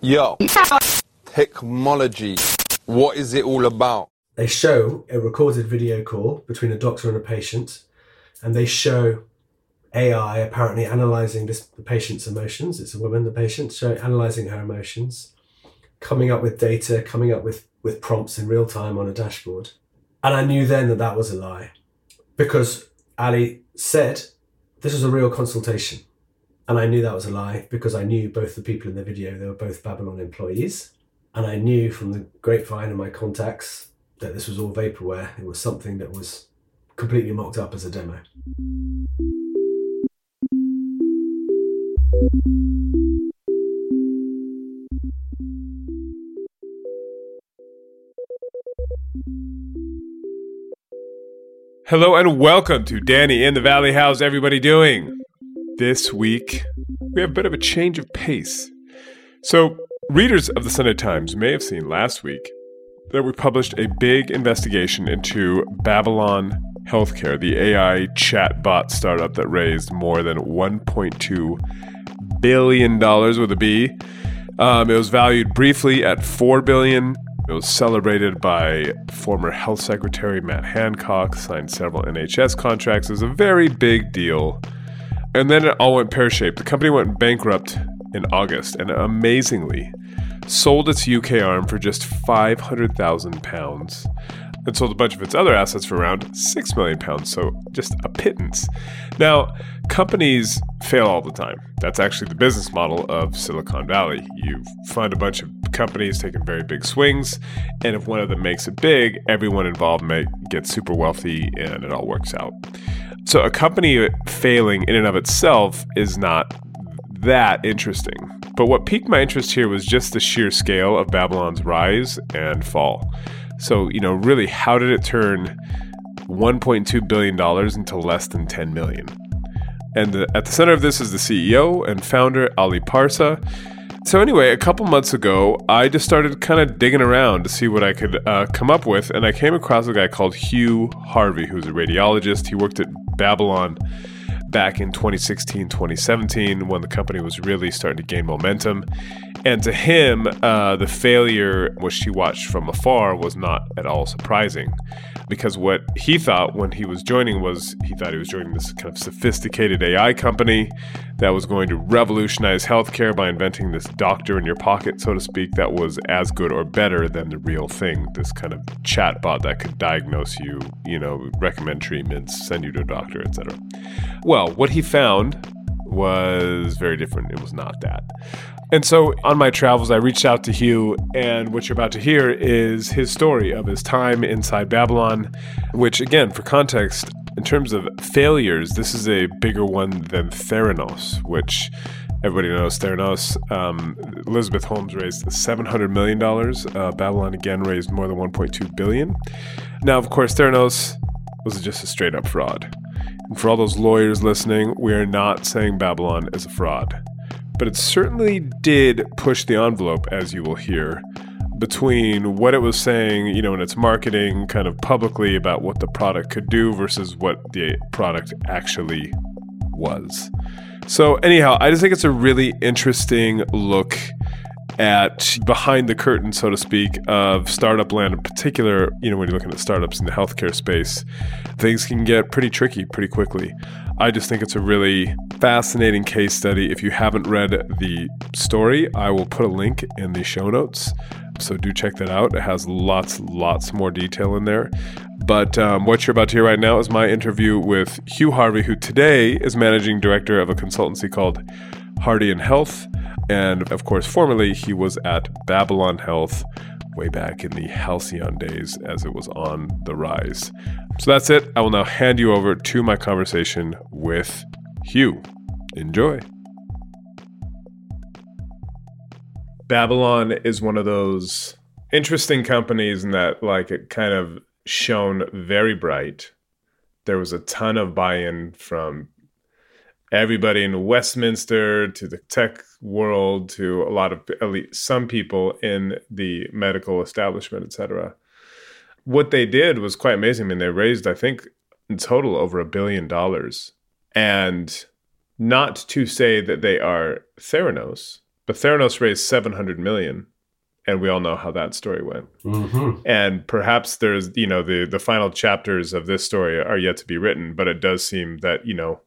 Yo, technology. What is it all about? They show a recorded video call between a doctor and a patient, and they show AI apparently analyzing this, the patient's emotions. It's a woman, the patient, so analyzing her emotions, coming up with data, coming up with, with prompts in real time on a dashboard. And I knew then that that was a lie because Ali said this was a real consultation. And I knew that was a lie because I knew both the people in the video, they were both Babylon employees. And I knew from the grapevine and my contacts that this was all vaporware. It was something that was completely mocked up as a demo. Hello and welcome to Danny in the Valley. How's everybody doing? This week, we have a bit of a change of pace. So, readers of the Sunday Times may have seen last week that we published a big investigation into Babylon Healthcare, the AI chatbot startup that raised more than $1.2 billion with a B. Um, it was valued briefly at 4 billion. It was celebrated by former Health Secretary Matt Hancock, signed several NHS contracts. It was a very big deal. And then it all went pear shaped. The company went bankrupt in August and amazingly sold its UK arm for just £500,000 and sold a bunch of its other assets for around six million pounds, so just a pittance. Now, companies fail all the time. That's actually the business model of Silicon Valley. You find a bunch of companies taking very big swings, and if one of them makes it big, everyone involved may get super wealthy and it all works out. So, a company failing in and of itself is not that interesting. But what piqued my interest here was just the sheer scale of Babylon's rise and fall. So, you know, really, how did it turn $1.2 billion into less than 10 million? And the, at the center of this is the CEO and founder, Ali Parsa. So, anyway, a couple months ago, I just started kind of digging around to see what I could uh, come up with. And I came across a guy called Hugh Harvey, who's a radiologist. He worked at Babylon back in 2016, 2017, when the company was really starting to gain momentum. And to him, uh, the failure, which he watched from afar, was not at all surprising. Because what he thought when he was joining was he thought he was joining this kind of sophisticated AI company that was going to revolutionize healthcare by inventing this doctor in your pocket, so to speak, that was as good or better than the real thing. This kind of chatbot that could diagnose you, you know, recommend treatments, send you to a doctor, etc. Well, what he found was very different. It was not that. And so on my travels, I reached out to Hugh, and what you're about to hear is his story of his time inside Babylon, which, again, for context, in terms of failures, this is a bigger one than Theranos, which everybody knows Theranos. Um, Elizabeth Holmes raised $700 million. Uh, Babylon, again, raised more than 1.2 billion. Now, of course, Theranos was just a straight up fraud. And for all those lawyers listening, we are not saying Babylon is a fraud. But it certainly did push the envelope, as you will hear, between what it was saying, you know, in its marketing kind of publicly about what the product could do versus what the product actually was. So, anyhow, I just think it's a really interesting look at behind the curtain, so to speak, of startup land in particular. You know, when you're looking at startups in the healthcare space, things can get pretty tricky pretty quickly. I just think it's a really fascinating case study. If you haven't read the story, I will put a link in the show notes. So do check that out. It has lots, lots more detail in there. But um, what you're about to hear right now is my interview with Hugh Harvey, who today is managing director of a consultancy called Hardian Health. And of course, formerly he was at Babylon Health way back in the halcyon days as it was on the rise. So that's it. I will now hand you over to my conversation with Hugh. Enjoy. Babylon is one of those interesting companies in that like it kind of shone very bright. There was a ton of buy-in from everybody in Westminster to the tech world to a lot of at least some people in the medical establishment, etc. What they did was quite amazing. I mean, they raised, I think, in total over a billion dollars. And not to say that they are Theranos, but Theranos raised 700 million and we all know how that story went. Mm-hmm. And perhaps there's, you know, the the final chapters of this story are yet to be written, but it does seem that, you know,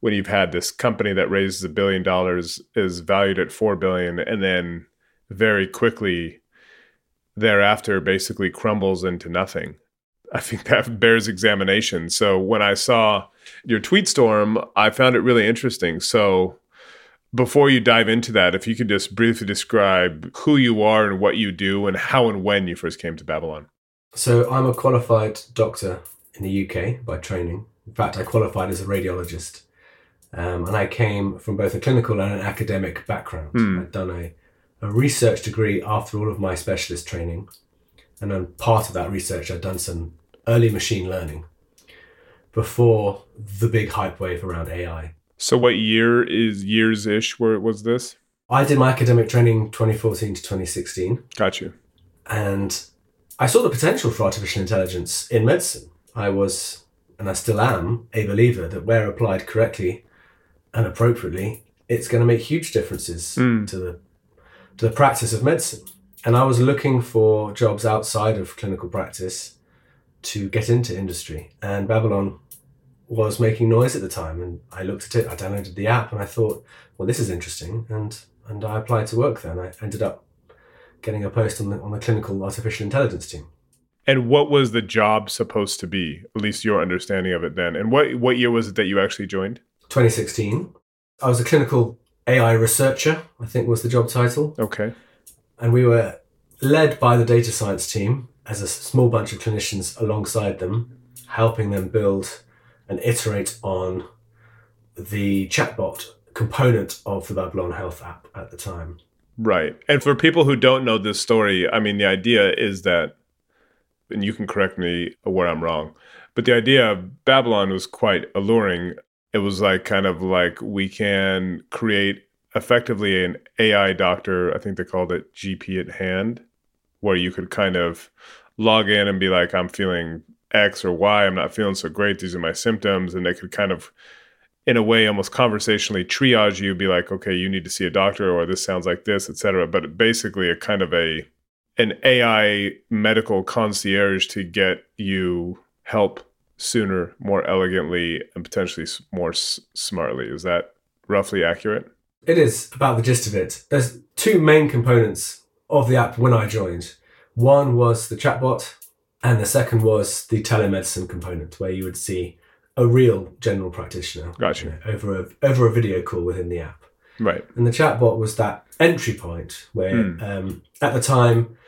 when you've had this company that raises a billion dollars is valued at 4 billion and then very quickly thereafter basically crumbles into nothing. I think that bears examination. So when I saw your tweet storm, I found it really interesting. So before you dive into that, if you could just briefly describe who you are and what you do and how and when you first came to Babylon. So, I'm a qualified doctor in the UK by training. In fact, I qualified as a radiologist. Um, and I came from both a clinical and an academic background. Mm. I'd done a, a research degree after all of my specialist training. And then part of that research, I'd done some early machine learning before the big hype wave around AI. So what year is years ish where it was this? I did my academic training 2014 to 2016. Got you. And I saw the potential for artificial intelligence in medicine. I was, and I still am, a believer that where applied correctly and appropriately, it's going to make huge differences mm. to the to the practice of medicine. And I was looking for jobs outside of clinical practice to get into industry. And Babylon was making noise at the time, and I looked at it. I downloaded the app, and I thought, well, this is interesting, and and I applied to work there. And I ended up getting a post on the on the clinical artificial intelligence team. And what was the job supposed to be? At least your understanding of it then. And what what year was it that you actually joined? 2016. I was a clinical AI researcher. I think was the job title. Okay. And we were led by the data science team as a small bunch of clinicians alongside them, helping them build and iterate on the chatbot component of the Babylon Health app at the time. Right. And for people who don't know this story, I mean, the idea is that, and you can correct me where I'm wrong, but the idea of Babylon was quite alluring. It was like kind of like we can create effectively an AI doctor, I think they called it GP at hand, where you could kind of log in and be like, I'm feeling X or Y, I'm not feeling so great. These are my symptoms. And they could kind of, in a way, almost conversationally triage you, be like, okay, you need to see a doctor, or this sounds like this, etc. But basically, a kind of a an AI medical concierge to get you help sooner, more elegantly, and potentially more s- smartly. Is that roughly accurate? It is about the gist of it. There's two main components of the app when I joined. One was the chatbot, and the second was the telemedicine component, where you would see a real general practitioner gotcha. You know, over a over a video call within the app. Right. And the chatbot was that entry point where, mm. um, at the time,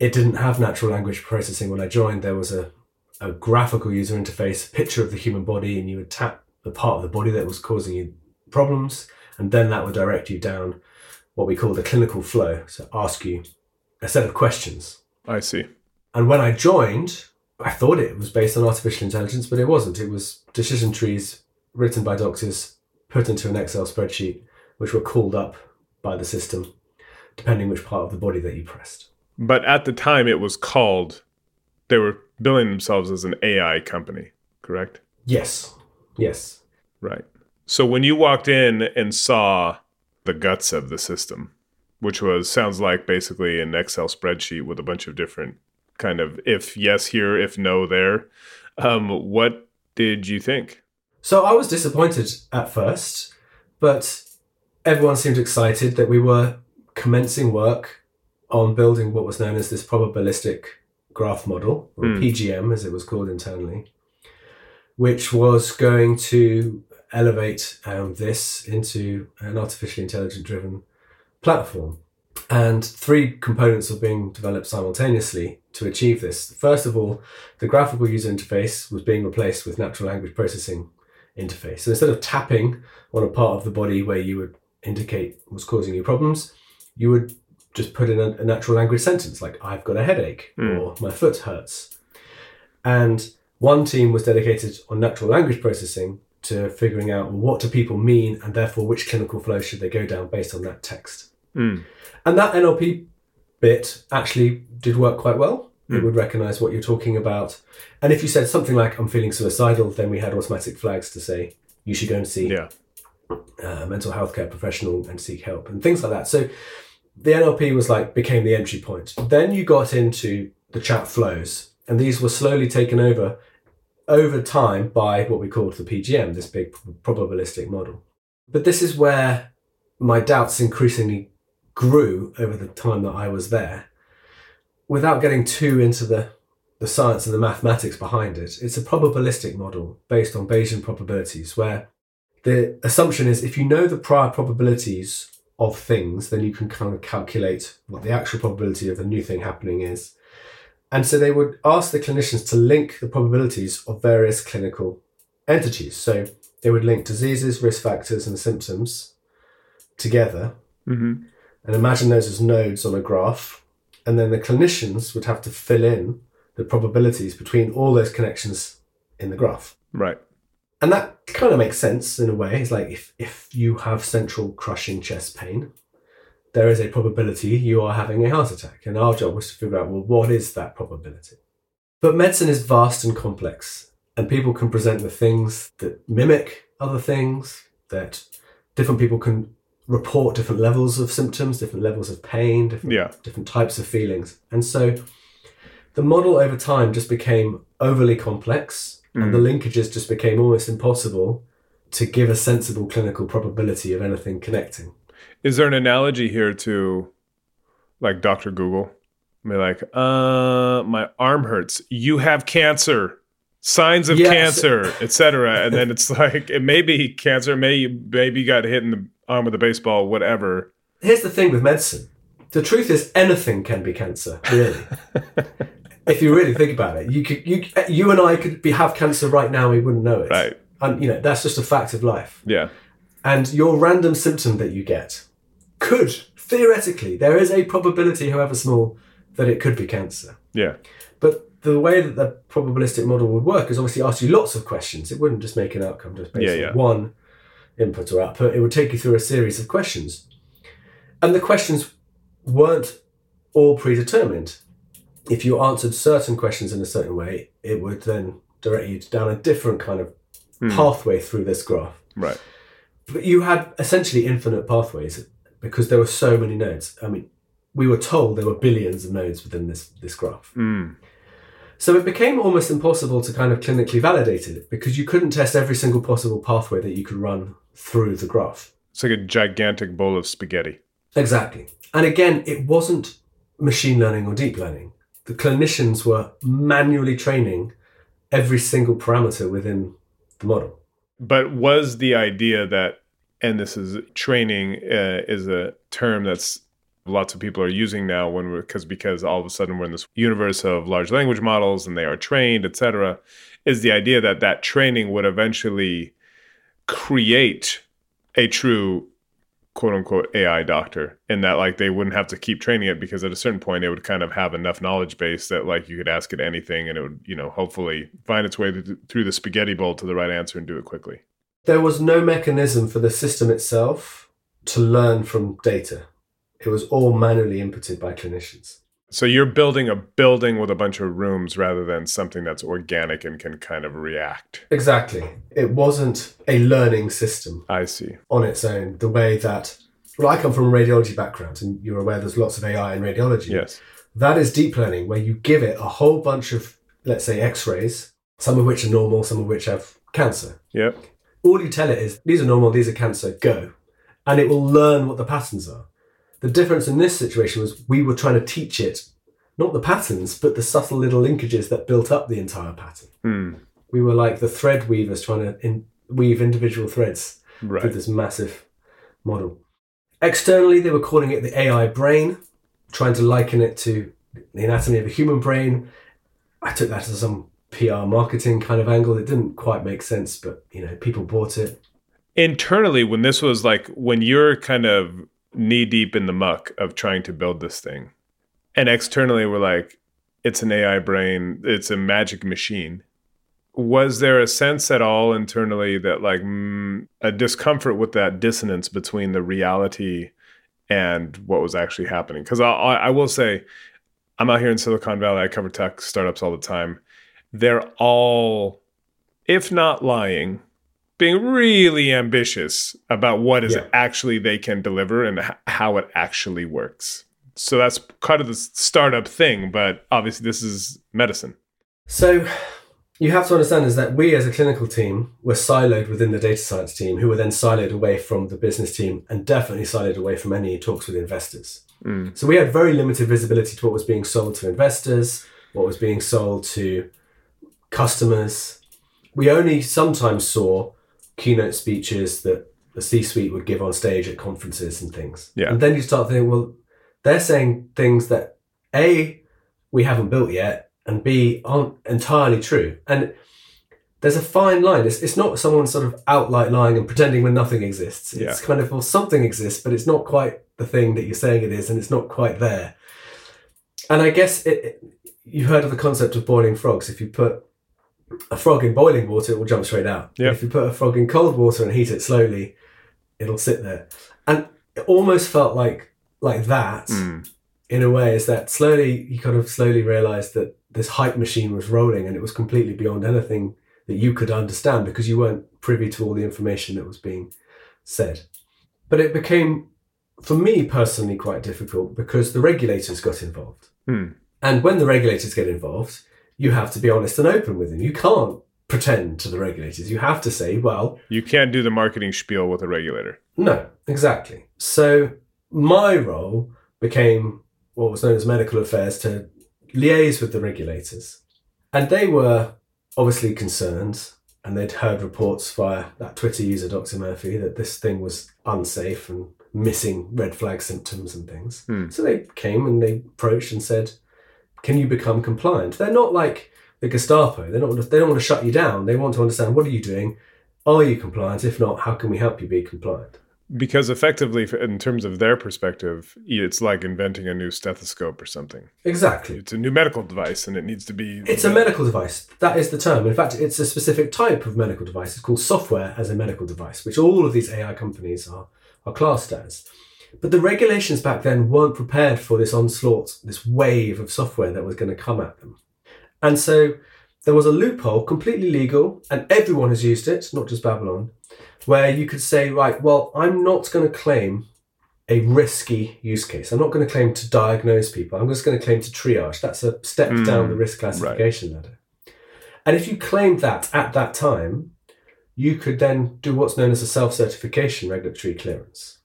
it didn't have natural language processing. When I joined, there was a, a graphical user interface, a picture of the human body, and you would tap the part of the body that was causing you problems, and then that would direct you down what we call the clinical flow. So ask you a set of questions. I see. And when I joined, I thought it was based on artificial intelligence, but it wasn't. It was decision trees written by doctors, put into an Excel spreadsheet, which were called up by the system, depending which part of the body that you pressed. But at the time, it was called, they were billing themselves as an AI company, correct? Yes. Yes. Right. So when you walked in and saw the guts of the system, which was sounds like basically an Excel spreadsheet with a bunch of different kind of if yes here, if no there. Um, what did you think? So I was disappointed at first, but everyone seemed excited that we were commencing work on building what was known as this probabilistic graph model, or Mm. PGM as it was called internally, which was going to elevate um, this into an artificially intelligent driven platform. And three components were being developed simultaneously to achieve this. First of all, the graphical user interface was being replaced with natural language processing interface. So instead of tapping on a part of the body where you would indicate what's causing you problems, you would just put in a, a natural language sentence like, I've got a headache Mm. or my foot hurts. And one team was dedicated on natural language processing to figuring out what do people mean and therefore which clinical flow should they go down based on that text. Mm. And that NLP bit actually did work quite well. It Mm. would recognize what you're talking about. And if you said something like, I'm feeling suicidal, then we had automatic flags to say, you should go and see Yeah. a mental health care professional and seek help and things like that. So the NLP was like, became the entry point. Then you got into the chat flows, and these were slowly taken over over time by what we called the PGM, this big probabilistic model. But this is where my doubts increasingly grew over the time that I was there. Without getting too into the, the science and the mathematics behind it, it's a probabilistic model based on Bayesian probabilities, where the assumption is if you know the prior probabilities of things, then you can kind of calculate what the actual probability of a new thing happening is. And so they would ask the clinicians to link the probabilities of various clinical entities. So they would link diseases, risk factors, and symptoms together hmm and imagine those as nodes on a graph. And then the clinicians would have to fill in the probabilities between all those connections in the graph. Right. And that kind of makes sense in a way. It's like if, if you have central crushing chest pain, there is a probability you are having a heart attack. And our job was to figure out, well, what is that probability? But medicine is vast and complex, and people can present the things that mimic other things, that different people can report different levels of symptoms, different levels of pain, different, Yeah. different types of feelings. And so the model over time just became overly complex, and the linkages just became almost impossible to give a sensible clinical probability of anything connecting. Is there an analogy here to like Dr. Google? Be like, uh, my arm hurts. You have cancer. Signs of Yes. cancer, etc. And then it's like it may be cancer, may maybe you got hit in the arm with a baseball, whatever. Here's the thing with medicine. The truth is anything can be cancer, really. if you really think about it, you could you you and I could be have cancer right now, we wouldn't know it. Right. And you know, that's just a fact of life. Yeah. And your random symptom that you get could theoretically there is a probability, however small, that it could be cancer. Yeah. The way that the probabilistic model would work is obviously ask you lots of questions. It wouldn't just make an outcome just based Yeah, on one input or output. It would take you through a series of questions. And the questions weren't all predetermined. If you answered certain questions in a certain way, it would then direct you down a different kind of Hmm. pathway through this graph. Right. But you had essentially infinite pathways because there were so many nodes. I mean, we were told there were billions of nodes within this, this graph. Mm. So it became almost impossible to kind of clinically validate it because you couldn't test every single possible pathway that you could run through the graph. It's like a gigantic bowl of spaghetti. Exactly. And again, it wasn't machine learning or deep learning. The clinicians were manually training every single parameter within the model. But was the idea that, and this is training, uh, is a term that's lots of people are using now when we're because because all of a sudden we're in this universe of large language models and they are trained, etc. Is the idea that that training would eventually create a true quote unquote AI doctor, and that like they wouldn't have to keep training it because at a certain point it would kind of have enough knowledge base that like you could ask it anything and it would you know hopefully find its way through the spaghetti bowl to the right answer and do it quickly. There was no mechanism for the system itself to learn from data. It was all manually inputted by clinicians. So you're building a building with a bunch of rooms rather than something that's organic and can kind of react. Exactly. It wasn't a learning system I see. on its own, the way that well, I come from a radiology background, and you're aware there's lots of AI in radiology. Yes. That is deep learning, where you give it a whole bunch of, let's say, x rays, some of which are normal, some of which have cancer. Yep. All you tell it is, these are normal, these are cancer, go. And it will learn what the patterns are. The difference in this situation was we were trying to teach it not the patterns, but the subtle little linkages that built up the entire pattern. Hmm. We were like the thread weavers trying to in, weave individual threads Right. with this massive model. Externally, they were calling it the AI brain, trying to liken it to the anatomy of a human brain. I took that as some PR marketing kind of angle. It didn't quite make sense, but you know, people bought it. Internally, when this was like when you're kind of knee deep in the muck of trying to build this thing, and externally we're like, it's an AI brain, it's a magic machine. Was there a sense at all internally that like mm, a discomfort with that dissonance between the reality and what was actually happening? Because I, I, I will say, I'm out here in Silicon Valley. I cover tech startups all the time. They're all, if not lying, being really ambitious about what is Yeah. actually they can deliver and h- how it actually works. So that's kind of the startup thing, but obviously this is medicine. So you have to understand is that we as a clinical team were siloed within the data science team, who were then siloed away from the business team and definitely siloed away from any talks with investors. Mm. So we had very limited visibility to what was being sold to investors, what was being sold to customers. We only sometimes saw keynote speeches that the C-suite would give on stage at conferences and things. Yeah. And then you start thinking, well, they're saying things that A, we haven't built yet, and B, aren't entirely true. And there's a fine line. It's, it's not someone sort of outright lying and pretending when nothing exists. It's Yeah. kind of, well, something exists, but it's not quite the thing that you're saying it is, and it's not quite there. And I guess it, it, you heard of the concept of boiling frogs. If you put a frog in boiling water, it will jump straight out. Yep. If you put a frog in cold water and heat it slowly, it'll sit there. And it almost felt like like that Mm. in a way is that slowly you kind of slowly realized that this hype machine was rolling and it was completely beyond anything that you could understand because you weren't privy to all the information that was being said. But it became, for me personally, quite difficult because the regulators got involved. Hmm. And when the regulators get involved, you have to be honest and open with them. You can't pretend to the regulators. You have to say, well, You can't do the marketing spiel with a regulator. no, exactly. So my role became what was known as medical affairs to liaise with the regulators. And they were obviously concerned, and they'd heard reports via that Twitter user, Dr. Murphy, that this thing was unsafe and missing red flag symptoms and things. Hmm. So they came and they approached and said, Can you become compliant? They're not like the Gestapo. They're not, they don't want to shut you down. They want to understand what are you doing? Are you compliant? If not, how can we help you be compliant? Because effectively, in terms of their perspective, it's like inventing a new stethoscope or something. Exactly. It's a new medical device and it needs to be. It's a medical device. That is the term. In fact, it's a specific type of medical device. It's called software as a medical device, which all of these AI companies are, are classed as. But the regulations back then weren't prepared for this onslaught, this wave of software that was going to come at them. And so there was a loophole, completely legal, and everyone has used it, not just Babylon, where you could say, right, well, I'm not going to claim a risky use case. I'm not going to claim to diagnose people. I'm just going to claim to triage. That's a step Mm, down the risk classification ladder. And if you claimed that at that time, you could then do what's known as a self certification regulatory clearance.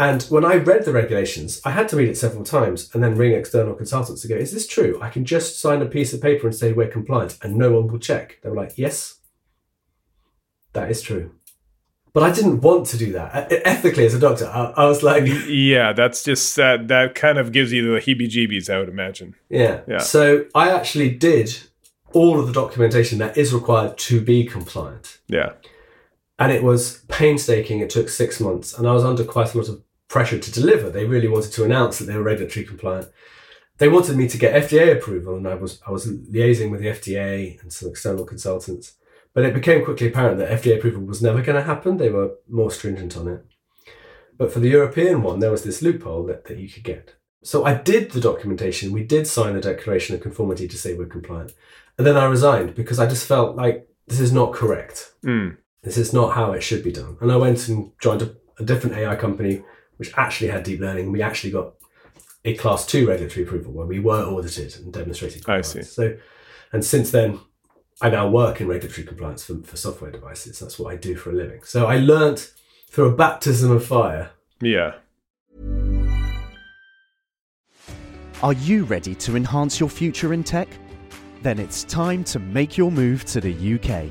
And when I read the regulations, I had to read it several times and then ring external consultants to go, is this true? I can just sign a piece of paper and say we're compliant and no one will check. They were like, yes, that is true. But I didn't want to do that. Ethically, as a doctor, I, I was like, Yeah, that's just that. That kind of gives you the heebie-jeebies. I would imagine. Yeah. Yeah. So I actually did all of the documentation that is required to be compliant. Yeah. And it was painstaking. It took six months. And I was under quite a lot of pressure to deliver. They really wanted to announce that they were regulatory compliant. They wanted me to get FDA approval, and I was I was liaising with the FDA and some external consultants. But it became quickly apparent that FDA approval was never going to happen. They were more stringent on it. But for the European one, there was this loophole that, that you could get. So I did the documentation. We did sign the declaration of conformity to say we're compliant. And then I resigned because I just felt like this is not correct. Mm. This is not how it should be done. And I went and joined a, a different AI company which actually had deep learning. We actually got a class two regulatory approval when we were audited and demonstrated I compliance. see. So, and since then, I now work in regulatory compliance for, for software devices. That's what I do for a living. So I learnt through a baptism of fire. Yeah. Are you ready to enhance your future in tech? Then it's time to make your move to the UK,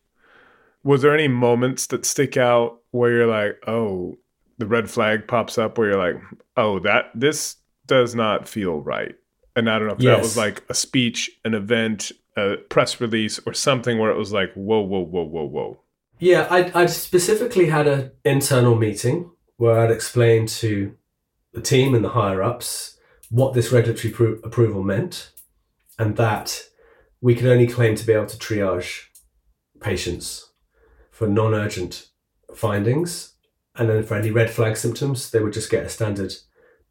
was there any moments that stick out where you're like, oh, the red flag pops up where you're like, oh, that this does not feel right? And I don't know if that was like a speech, an event, a press release, or something where it was like, whoa, whoa, whoa, whoa, whoa. Yeah, I'd, I'd specifically had an internal meeting where I'd explained to the team and the higher ups what this regulatory appro- approval meant and that we could only claim to be able to triage patients for non urgent findings. And then for any red flag symptoms, they would just get a standard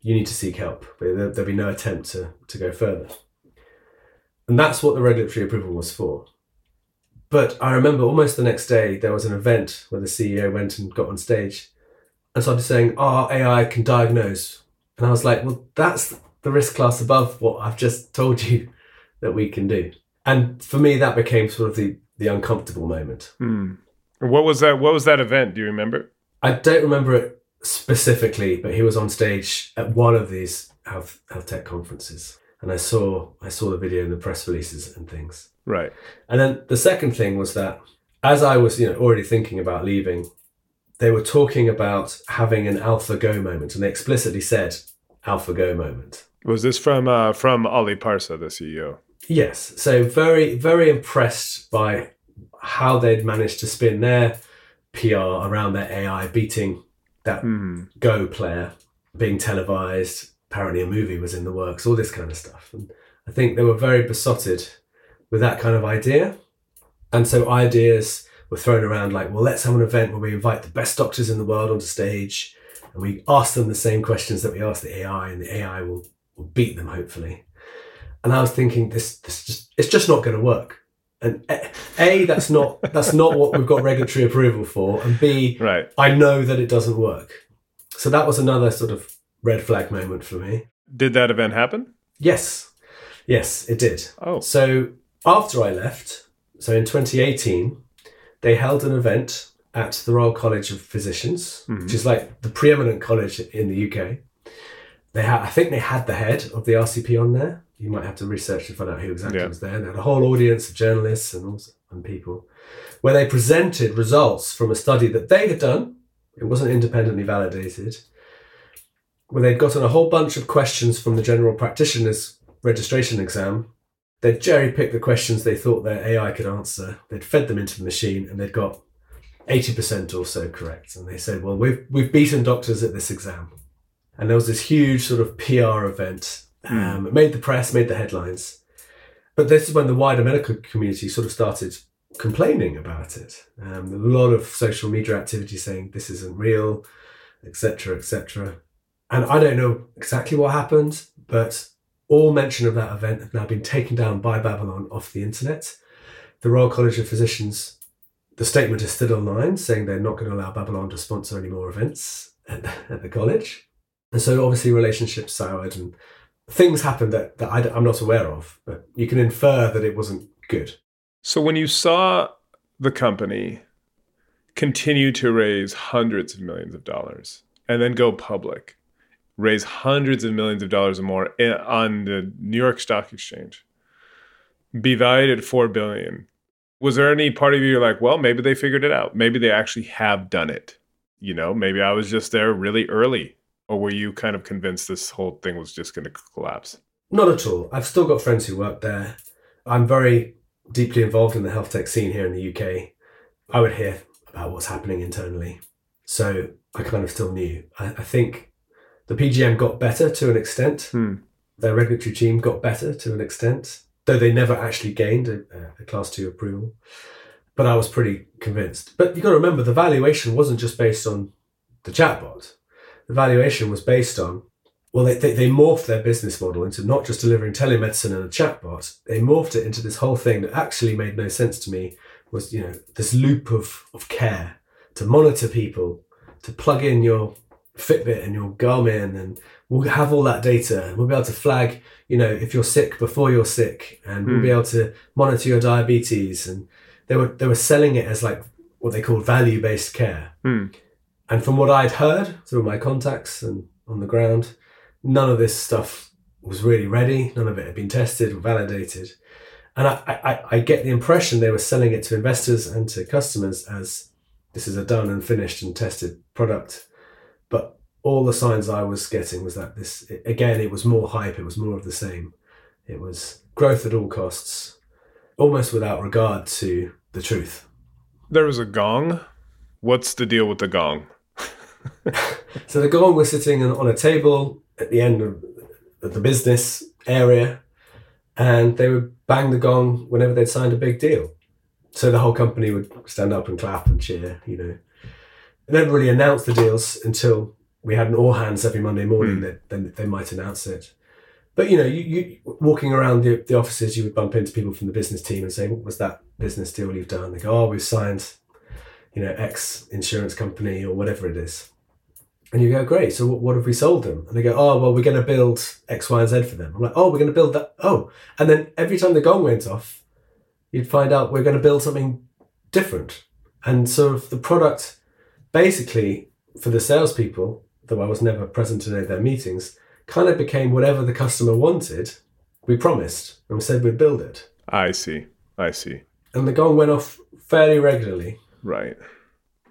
you need to seek help. There, there'd be no attempt to, to go further. And that's what the regulatory approval was for. But I remember almost the next day there was an event where the CEO went and got on stage and started saying, "Oh, AI can diagnose," and I was like, "Well, that's the risk class above what I've just told you that we can do." And for me, that became sort of the the uncomfortable moment. Hmm. What was that? What was that event? Do you remember? I don't remember it specifically, but he was on stage at one of these health health tech conferences, and I saw I saw the video and the press releases and things. Right. And then the second thing was that as I was, you know, already thinking about leaving, they were talking about having an AlphaGo moment, and they explicitly said AlphaGo moment. Was this from uh, from Ali Parsa, the CEO? Yes, so very, very impressed by how they'd managed to spin their PR around their AI beating that Hmm. Go player, being televised. Apparently, a movie was in the works, all this kind of stuff. And I think they were very besotted with that kind of idea. And so ideas were thrown around like, well, let's have an event where we invite the best doctors in the world onto stage and we ask them the same questions that we ask the AI, and the AI will, will beat them, hopefully. And I was thinking, this, this just, it's just not going to work. And a, that's not that's not what we've got regulatory approval for, and B, Right. I know that it doesn't work. So that was another sort of red flag moment for me. Did that event happen? Yes, yes, it did. Oh. So after I left, so in 2018, they held an event at the Royal College of Physicians, mm-hmm. which is like the preeminent college in the UK. They had, I think they had the head of the RCP on there. You might have to research to find out who exactly Yeah. was there. They had a whole audience of journalists and, all, and people, where they presented results from a study that they had done. It wasn't independently validated. Where they'd gotten a whole bunch of questions from the general practitioner's registration exam. They'd cherry picked the questions they thought their AI could answer. They'd fed them into the machine, and they'd got eighty percent or so correct. And they said, "Well, we've we've beaten doctors at this exam." And there was this huge sort of PR event. Um, it made the press, made the headlines. But this is when the wider medical community sort of started complaining about it. Um, a lot of social media activity saying this isn't real, etc., etc. And I don't know exactly what happened, but all mention of that event have now been taken down by Babylon off the internet. The Royal College of Physicians, the statement is still online saying they're not going to allow Babylon to sponsor any more events at, at the college. And so obviously relationships soured and things happened that, that I, am not aware of, but you can infer that it wasn't good. So when you saw the company continue to raise hundreds of millions of dollars and then go public, raise hundreds of millions of dollars or more on the New York Stock Exchange, be valued at four billion. Was there any part of you like, well, maybe they figured it out. Maybe they actually have done it. You know, maybe I was just there really early. Or were you kind of convinced this whole thing was just going to collapse? Not at all. I've still got friends who work there. I'm very deeply involved in the health tech scene here in the UK. I would hear about what's happening internally. So I kind of still knew. I, I think the PGM got better to an extent. Hmm. Their regulatory team got better to an extent, though they never actually gained a, a class two approval. But I was pretty convinced. But you've got to remember the valuation wasn't just based on the chatbot. The valuation was based on well, they, they, they, morphed their business model into not just delivering telemedicine and a chatbot. They morphed it into this whole thing that actually made no sense to me was, you know, this loop of, of care to monitor people, to plug in your Fitbit and your Garmin and we'll have all that data and we'll be able to flag, you know, if you're sick before you're sick and we'll be hmm. able to monitor your diabetes. And they were, they were selling it as like what they call value based care. Mm. And from what I'd heard through my contacts and on the ground, none of this stuff was really ready. None of it had been tested or validated. And I, I, I get the impression they were selling it to investors and to customers as this is a done and finished and tested product. But all the signs I was getting was that this, again, it was more hype, it was more of the same. It was growth at all costs, almost without regard to the truth. There was a gong. What's the deal with the gong? So the gong was sitting on a table at the end of the business area, and they would bang the gong whenever they'd signed a big deal. So the whole company would stand up and clap and cheer, you know. They never really announced the deals until we had an all hands every Monday morning mm. that then they might announce it. But you know, you, you walking around the, the offices, you would bump into people from the business team and say, "What was that business deal you've done?" They go, "Oh, we've signed, you know, X insurance company or whatever it is." And you go, great. So what, what have we sold them? And they go, oh, well, we're going to build X, Y, and Z for them. I'm like, oh, we're going to build that. Oh, and then every time the gong went off, you'd find out we're going to build something different. And sort of the product, basically, for the salespeople, though I was never present in any of their meetings, kind of became whatever the customer wanted. We promised and we said we'd build it. I see. I see. And the gong went off fairly regularly. Right.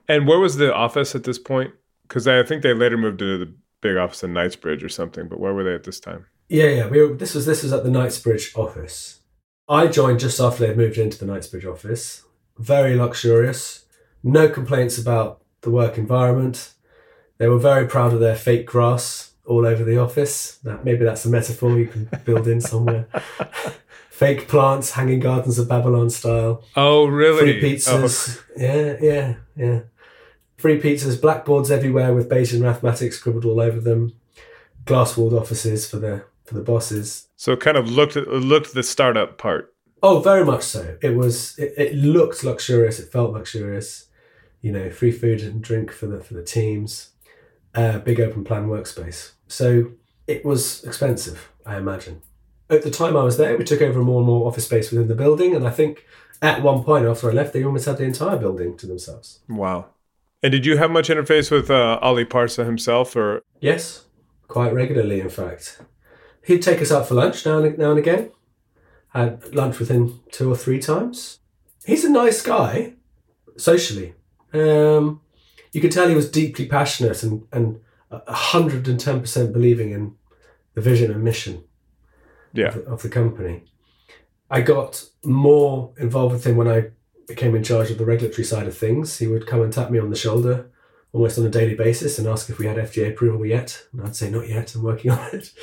And where was the office at this point? Because I think they later moved to the big office in Knightsbridge or something. But where were they at this time? Yeah, yeah. We were, this was this was at the Knightsbridge office. I joined just after they moved into the Knightsbridge office. Very luxurious. No complaints about the work environment. They were very proud of their fake grass all over the office. That maybe that's a metaphor you can build in somewhere. fake plants, hanging gardens of Babylon style. Oh, really? Free pizzas. Oh. Yeah, yeah, yeah. Free pizzas, blackboards everywhere with Bayesian mathematics scribbled all over them, glass walled offices for the for the bosses. So it kind of looked looked the startup part. Oh, very much so. It was. It, it looked luxurious. It felt luxurious. You know, free food and drink for the for the teams. Uh, big open plan workspace. So it was expensive, I imagine. At the time I was there, we took over more and more office space within the building, and I think at one point after I left, they almost had the entire building to themselves. Wow. And did you have much interface with uh, Ali Parsa himself, or? Yes, quite regularly, in fact. He'd take us out for lunch now and, now and again. Had lunch with him two or three times. He's a nice guy, socially. Um, you could tell he was deeply passionate and and hundred and ten percent believing in the vision and mission yeah. of, the, of the company. I got more involved with him when I became in charge of the regulatory side of things, he would come and tap me on the shoulder almost on a daily basis and ask if we had FDA approval yet. And I'd say, not yet, I'm working on it.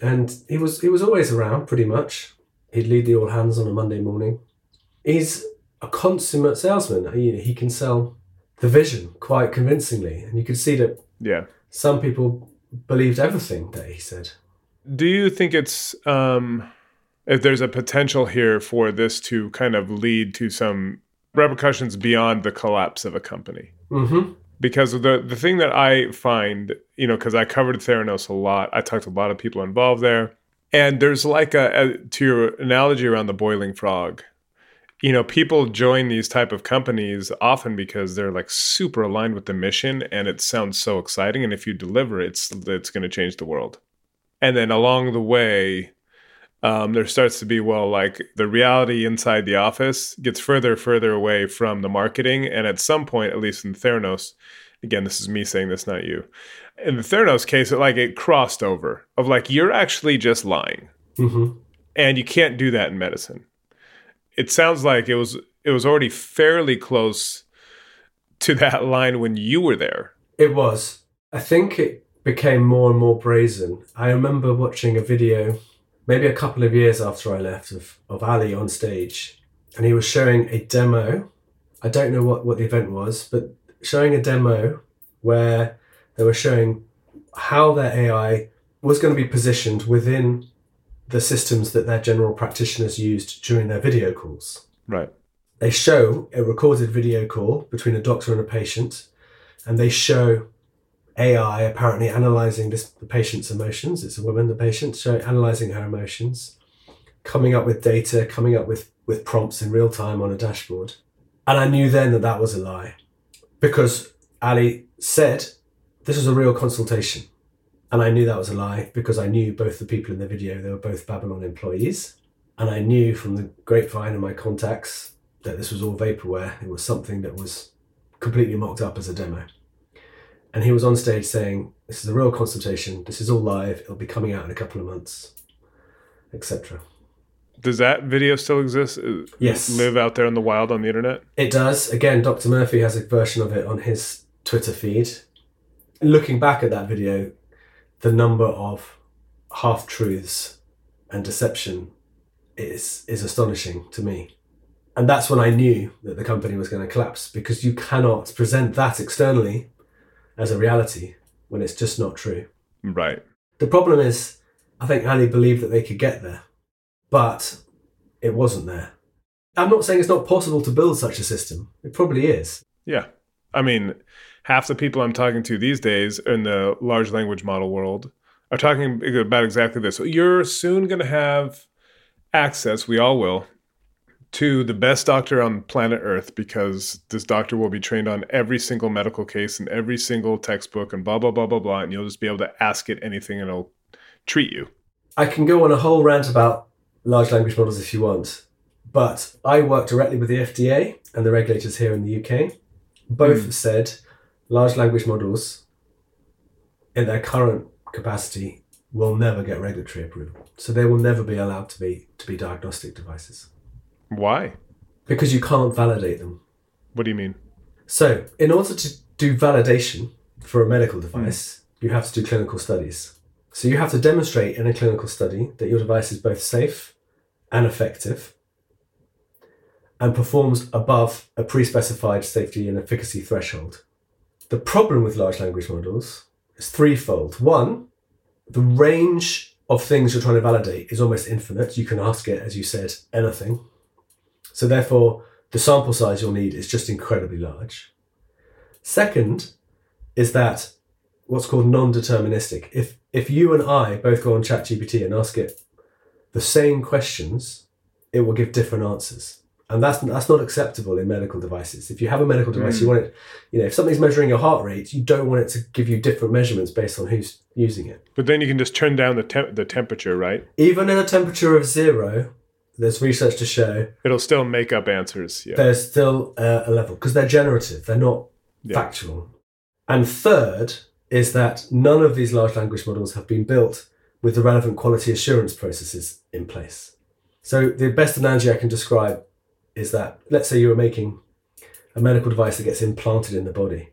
And he was he was always around pretty much. He'd lead the all hands on a Monday morning. He's a consummate salesman. He, he can sell the vision quite convincingly. And you could see that yeah. some people believed everything that he said. Do you think it's um if there's a potential here for this to kind of lead to some repercussions beyond the collapse of a company. Mm-hmm. Because the the thing that I find, you know, because I covered Theranos a lot, I talked to a lot of people involved there, and there's like a, a to your analogy around the boiling frog. you know people join these type of companies often because they're like super aligned with the mission and it sounds so exciting and if you deliver it's it's going to change the world and then along the way um, there starts to be well like the reality inside the office gets further further away from the marketing and at some point at least in theranos again this is me saying this not you in the theranos case it like it crossed over of like you're actually just lying Mm-hmm. and you can't do that in medicine it sounds like it was it was already fairly close to that line when you were there It was. I think it became more and more brazen. I remember watching a video, maybe a couple of years after I left, of, of Ali on stage, and he was showing a demo. I don't know what, what the event was, but showing a demo where they were showing how their AI was going to be positioned within the systems that their general practitioners used during their video calls right they show a recorded video call between a doctor and a patient, and they show AI apparently analyzing this the patient's emotions. It's a woman, the patient, so analyzing her emotions, coming up with data, coming up with with prompts in real time on a dashboard. And I knew then that that was a lie, because Ali said this was a real consultation, and I knew that was a lie because I knew both the people in the video. They were both Babylon employees, and I knew from the grapevine and my contacts that this was all vaporware. It was something that was completely mocked up as a demo. And he was on stage saying, This is a real consultation. This is all live. It'll be coming out in a couple of months, etc. does that video still exist Uh, Yes. live out there in the wild on the internet It does. Again, Dr. Murphy has a version of it on his Twitter feed. Looking back at that video, the number of half truths and deception is is astonishing to me. And that's when I knew that the company was going to collapse because you cannot present that externally as a reality when it's just not true. right The problem is, I think Ali believed that they could get there, but it wasn't there. I'm not saying it's not possible to build such a system. It probably is. yeah i mean half the people i'm talking to these days in the large language model world are talking about exactly this you're soon going to have access we all will to the best doctor on planet earth because this doctor will be trained on every single medical case and every single textbook and blah blah blah blah blah and you'll just be able to ask it anything and it'll treat you I can go on a whole rant about large language models if you want, but I work directly with the FDA and the regulators here in the UK. Both have said large language models in their current capacity will never get regulatory approval. So they will never be allowed to be to be diagnostic devices why because you can't validate them. what do you mean So, in order to do validation for a medical hmm. device, you have to do clinical studies. So, you have to demonstrate in a clinical study that your device is both safe and effective and performs above a pre specified safety and efficacy threshold. The problem with large language models is threefold. One, the range of things you're trying to validate is almost infinite. You can ask it, as you said, anything. So, therefore, the sample size you'll need is just incredibly large. Second is that what's called non-deterministic. If if you and I both go on ChatGPT and ask it the same questions, it will give different answers. And that's that's not acceptable in medical devices. If you have a medical device, you mm. want it, you know, if something's measuring your heart rate, you don't want it to give you different measurements based on who's using it. but then you can just turn down the temp- the temperature right Even in a temperature of zero, there's research to show it'll still make up answers yeah. there's still uh, a level because they're generative they're not Yeah. factual. And third is that none of these large language models have been built with the relevant quality assurance processes in place. So the best analogy i can describe is that let's say you were making a medical device that gets implanted in the body.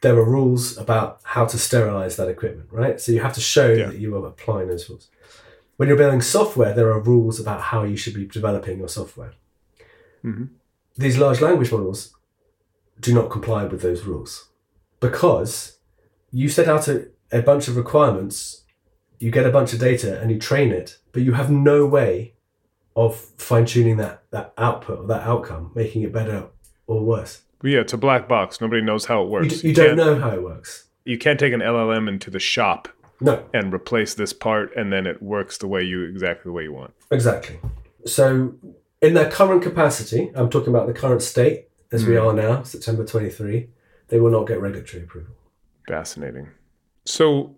There are rules about how to sterilize that equipment right? So you have to show Yeah. that you are applying those rules when you're building software there are rules about how you should be developing your software mm-hmm. these large language models do not comply with those rules because you set out a, a bunch of requirements, you get a bunch of data and you train it, but you have no way of fine tuning that, that output or that outcome, making it better or worse. Yeah, it's a black box. Nobody knows how it You, works. d- you don't can't- know how it works. You can't take an LLM into the shop No, and replace this part, and then it works the way you exactly the way you want. exactly. So In their current capacity, I'm talking about the current state as we Mm. are now, September 23, they will not get regulatory approval. Fascinating. So,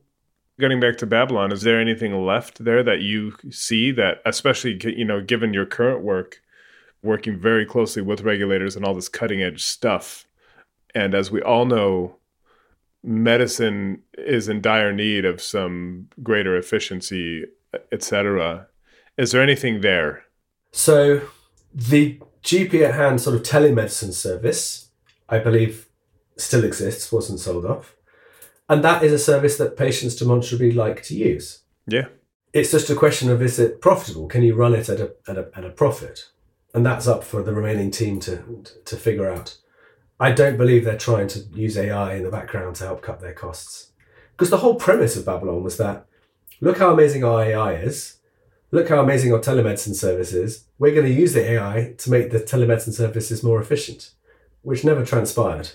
getting back to Babylon, is there anything left there that you see that, especially you know, given your current work, working very closely with regulators and all this cutting edge stuff, and as we all know, medicine is in dire need of some greater efficiency, etc. Is there anything there? So the GP at hand sort of telemedicine service, I believe, still exists, wasn't sold off. And that is a service that patients demonstrably like to use. Yeah. It's just a question of is it profitable? Can you run it at a, at a, at a profit? And that's up for the remaining team to, to figure out. I don't believe they're trying to use AI in the background to help cut their costs. Because the whole premise of Babylon was that look how amazing our AI is, look how amazing our telemedicine service is. We're going to use the AI to make the telemedicine services more efficient, which never transpired.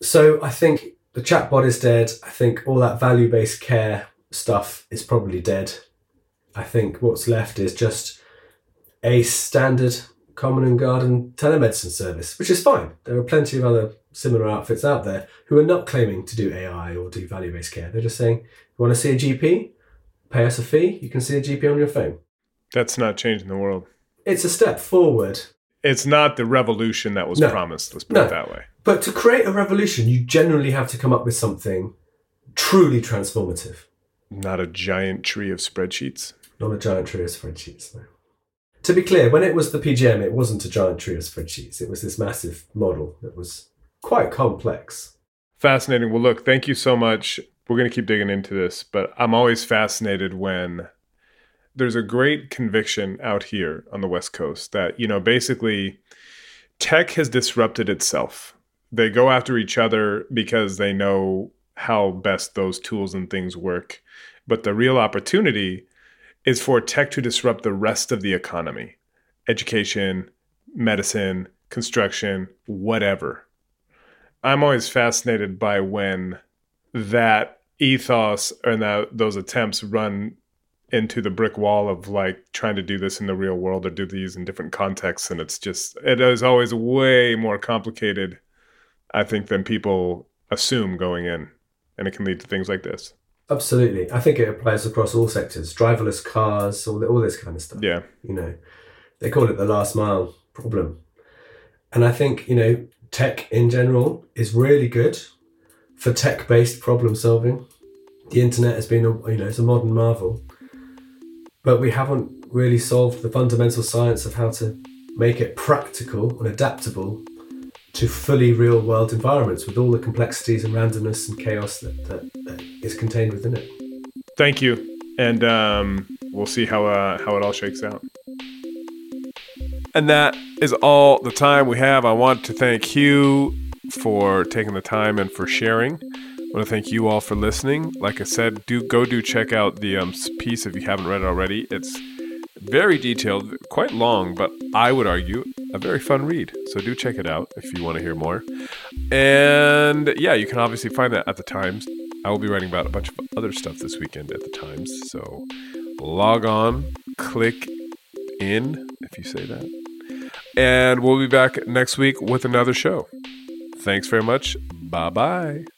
So I think the chatbot is dead. I think all that value based care stuff is probably dead. I think what's left is just a standard common and garden telemedicine service, which is fine. There are plenty of other similar outfits out there who are not claiming to do AI or do value based care. They're just saying, you want to see a GP? Pay us a fee. You can see a GP on your phone. That's not changing the world. It's a step forward. It's not the revolution that was No. promised. Let's put No. it that way. But to create a revolution, you generally have to come up with something truly transformative, Not a giant tree of spreadsheets. not a giant tree of spreadsheets. No. To be clear, when it was the PGM, it wasn't a giant tree of spreadsheets. It was this massive model that was quite complex. Fascinating. Well, look, thank you so much. We're going to keep digging into this, but I'm always fascinated when there's a great conviction out here on the West Coast that, you know, basically tech has disrupted itself. They go after each other because they know how best those tools and things work. But the real opportunity is for tech to disrupt the rest of the economy education, medicine, construction, whatever. I'm always fascinated by when that ethos and that those attempts run into the brick wall of like trying to do this in the real world or do these in different contexts and it's just it is always way more complicated i think than people assume going in and it can lead to things like this Absolutely. I think it applies across all sectors driverless cars, all, all this kind of stuff. yeah You know, they call it the last mile problem. And I think, you know, tech in general is really good for tech based problem solving. The internet has been, a, you know, it's a modern marvel. But we haven't really solved the fundamental science of how to make it practical and adaptable to fully real world environments with all the complexities and randomness and chaos that, that, that is contained within it. thank you and um, we'll see how uh, how it all shakes out and that is all the time we have i want to thank hugh for taking the time and for sharing I want to thank you all for listening. Like I said, do go do check out the um, piece if you haven't read it already. It's very detailed, quite long, but I would argue a very fun read. So do check it out if you want to hear more. And yeah, you can obviously find that at the Times. I will be writing about a bunch of other stuff this weekend at the Times. So log on, click in, if you say that. And we'll be back next week with another show. Thanks very much. Bye bye.